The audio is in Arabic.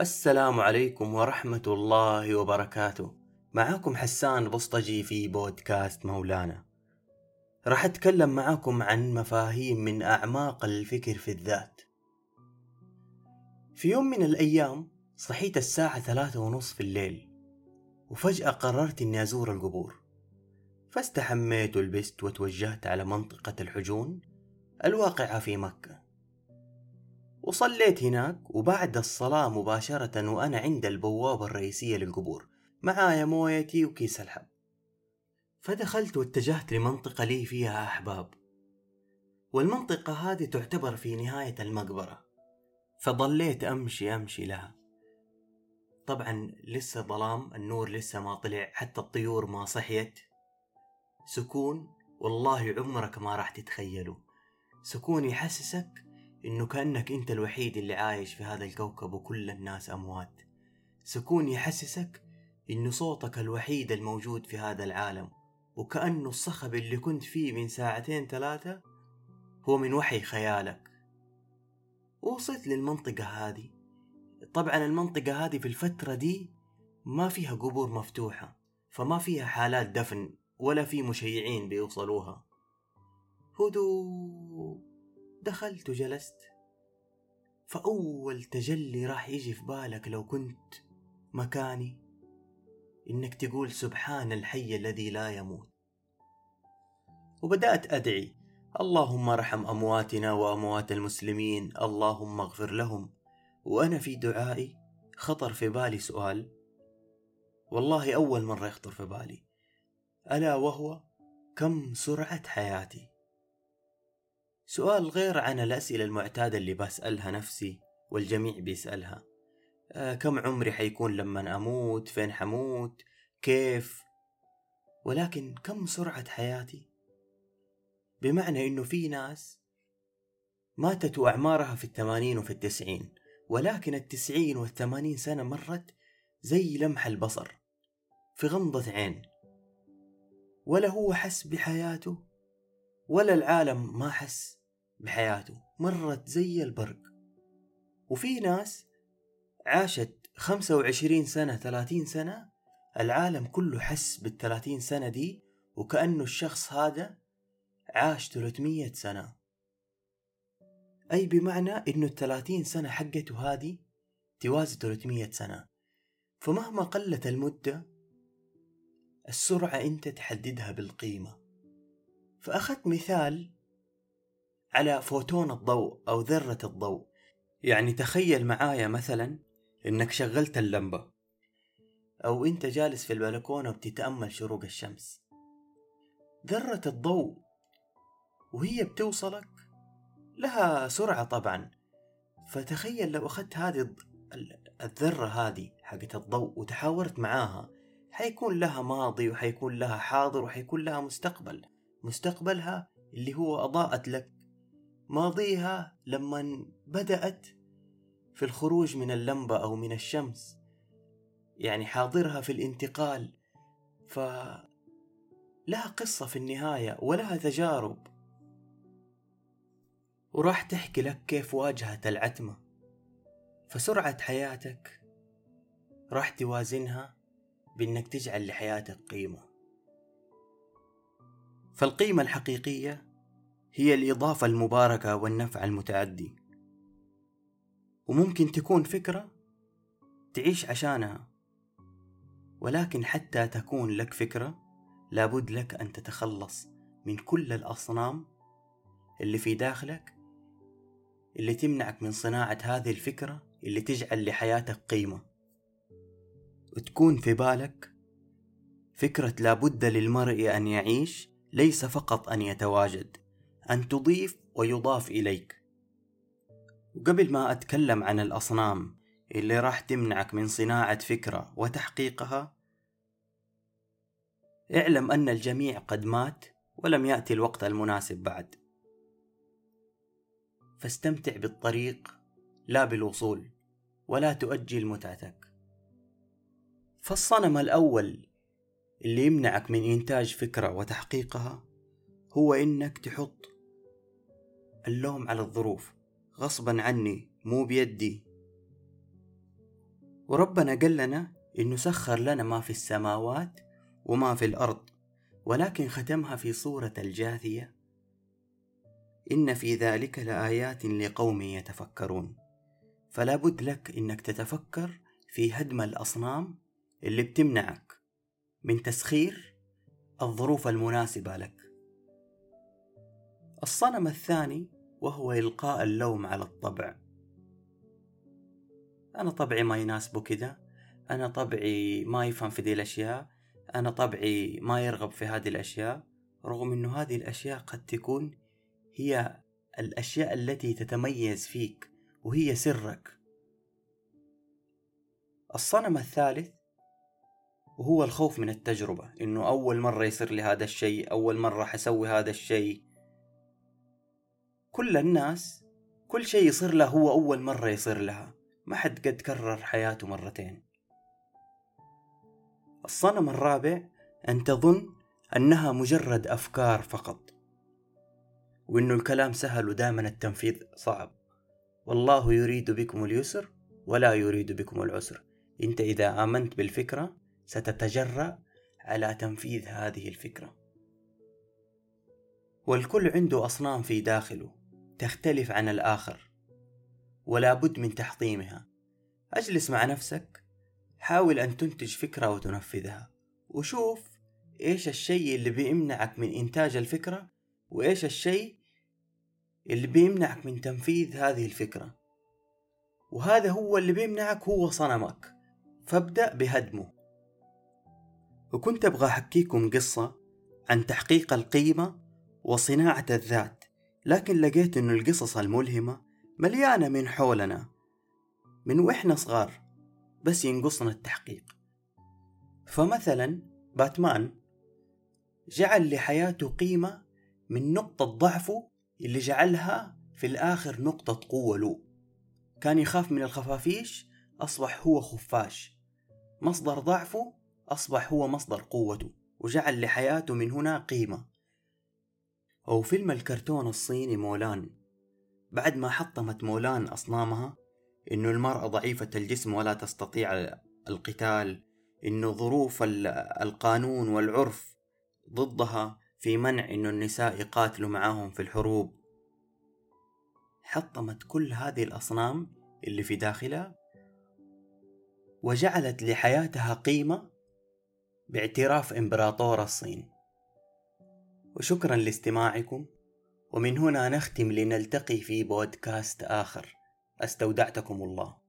السلام عليكم ورحمة الله وبركاته. معاكم حسان بسطجي في بودكاست مولانا. راح أتكلم معاكم عن مفاهيم من أعماق الفكر في الذات. في يوم من الأيام صحيت الساعة ثلاثة ونص في الليل وفجأة قررت إني أزور القبور. فاستحميت ولبست وتوجهت على منطقة الحجون الواقعة في مكة. وصليت هناك وبعد الصلاة مباشرة وأنا عند البوابة الرئيسية للقبور. معايا مويتي وكيس الحب. فدخلت واتجهت لمنطقة لي فيها أحباب. والمنطقة هذه تعتبر في نهاية المقبرة. فضليت أمشي أمشي لها. طبعا لسه ظلام النور لسه ما طلع حتى الطيور ما صحيت. سكون والله عمرك ما راح تتخيله سكون يحسسك إنه كأنك أنت الوحيد اللي عايش في هذا الكوكب وكل الناس أموات. سكون يحسسك إنه صوتك الوحيد الموجود في هذا العالم وكأنه الصخب اللي كنت فيه من ساعتين ثلاثة هو من وحي خيالك. وصلت للمنطقة هذه. طبعا المنطقة هذه في الفترة دي ما فيها قبور مفتوحة فما فيها حالات دفن ولا في مشيعين بيوصلوها. هدوء. دخلت وجلست فأول تجلي راح يجي في بالك لو كنت مكاني. إنك تقول سبحان الحي الذي لا يموت. وبدأت أدعي اللهم ارحم أمواتنا وأموات المسلمين اللهم اغفر لهم. وأنا في دعائي خطر في بالي سؤال. والله أول مرة يخطر في بالي. ألا وهو كم سرعة حياتي؟ سؤال غير عن الأسئلة المعتادة اللي بسألها نفسي والجميع بيسألها. آه كم عمري حيكون لما أموت؟ فين حموت؟ كيف؟ ولكن كم سرعة حياتي؟ بمعنى إنه في ناس ماتت وأعمارها في الثمانين وفي التسعين ولكن التسعين والثمانين سنة مرت زي لمح البصر في غمضة عين. ولا هو حس بحياته ولا العالم ما حس. بحياته. مرت زي البرق. وفي ناس عاشت خمسة وعشرين سنة ثلاثين سنة العالم كله حس بالثلاثين سنة دي وكأنه الشخص هذا عاش 300 سنة. أي بمعنى إنه الثلاثين سنة حقته هذه توازي 300 سنة. فمهما قلت المدة السرعة أنت تحددها بالقيمة. فأخذت مثال على فوتون الضوء أو ذرة الضوء. يعني تخيل معايا مثلا إنك شغلت اللمبة أو أنت جالس في البلكونة وبتتأمل شروق الشمس. ذرة الضوء وهي بتوصلك لها سرعة طبعا. فتخيل لو أخذت هذه الذرة هذه حقت الضوء وتحاورت معاها حيكون لها ماضي وحيكون لها حاضر وحيكون لها مستقبل. مستقبلها اللي هو أضاءت لك ماضيها لما بدأت في الخروج من اللمبة أو من الشمس يعني حاضرها في الانتقال ف لها قصة في النهاية ولها تجارب. وراح تحكي لك كيف واجهت العتمة فسرعة حياتك راح توازنها بإنك تجعل لحياتك قيمة. فالقيمة الحقيقية هي الإضافة المباركة والنفع المتعدي. وممكن تكون فكرة تعيش عشانها ولكن حتى تكون لك فكرة لابد لك أن تتخلص من كل الأصنام اللي في داخلك اللي تمنعك من صناعة هذه الفكرة اللي تجعل لحياتك قيمة. وتكون في بالك فكرة لابد للمرء أن يعيش ليس فقط أن يتواجد. أن تضيف ويضاف إليك. وقبل ما أتكلم عن الأصنام اللي راح تمنعك من صناعة فكرة وتحقيقها اعلم أن الجميع قد مات ولم يأتي الوقت المناسب بعد. فاستمتع بالطريق لا بالوصول ولا تؤجل متعتك. فالصنم الأول اللي يمنعك من إنتاج فكرة وتحقيقها هو إنك تحط اللوم على الظروف غصبا عني مو بيدي. وربنا قال لنا إنه سخر لنا ما في السماوات وما في الأرض ولكن ختمها في صورة الجاثية. إن في ذلك لآيات لقوم يتفكرون. فلا بد لك إنك تتفكر في هدم الأصنام اللي بتمنعك من تسخير الظروف المناسبة لك. الصنم الثاني وهو إلقاء اللوم على الطبع. أنا طبعي ما يناسبه كذا. أنا طبعي ما يفهم في دي الأشياء. أنا طبعي ما يرغب في هذه الأشياء. رغم أنه هذه الأشياء قد تكون هي الأشياء التي تتميز فيك وهي سرك. الصنم الثالث وهو الخوف من التجربة. إنه أول مرة يصير لي هذا الشيء أول مرة حسوي هذا الشيء. كل الناس كل شيء يصير له هو أول مرة يصير لها. ما حد قد كرر حياته مرتين. الصنم الرابع أن تظن أنها مجرد أفكار فقط. وإنه الكلام سهل ودائما التنفيذ صعب. والله يريد بكم اليسر ولا يريد بكم العسر. أنت إذا آمنت بالفكرة ستتجرأ على تنفيذ هذه الفكرة. والكل عنده أصنام في داخله. تختلف عن الآخر ولا بد من تحطيمها. أجلس مع نفسك حاول أن تنتج فكرة وتنفذها وشوف إيش الشيء اللي بيمنعك من إنتاج الفكرة وإيش الشيء اللي بيمنعك من تنفيذ هذه الفكرة. وهذا هو اللي بيمنعك هو صنمك. فابدأ بهدمه. وكنت أبغى أحكيكم قصة عن تحقيق القيمة وصناعة الذات. لكن لقيت أن القصص الملهمة مليانة من حولنا من وإحنا صغار بس ينقصنا التحقيق. فمثلا باتمان جعل لحياته قيمة من نقطة ضعفه اللي جعلها في الآخر نقطة قوة له. كان يخاف من الخفافيش أصبح هو خفاش. مصدر ضعفه أصبح هو مصدر قوته وجعل لحياته من هنا قيمة. أو فيلم الكرتون الصيني مولان. بعد ما حطمت مولان أصنامها إنه المرأة ضعيفة الجسم ولا تستطيع القتال إنه ظروف القانون والعرف ضدها في منع إنه النساء يقاتلوا معاهم في الحروب. حطمت كل هذه الأصنام اللي في داخلها وجعلت لحياتها قيمة باعتراف إمبراطور الصين. وشكرا لاستماعكم. ومن هنا نختم لنلتقي في بودكاست آخر. استودعتكم الله.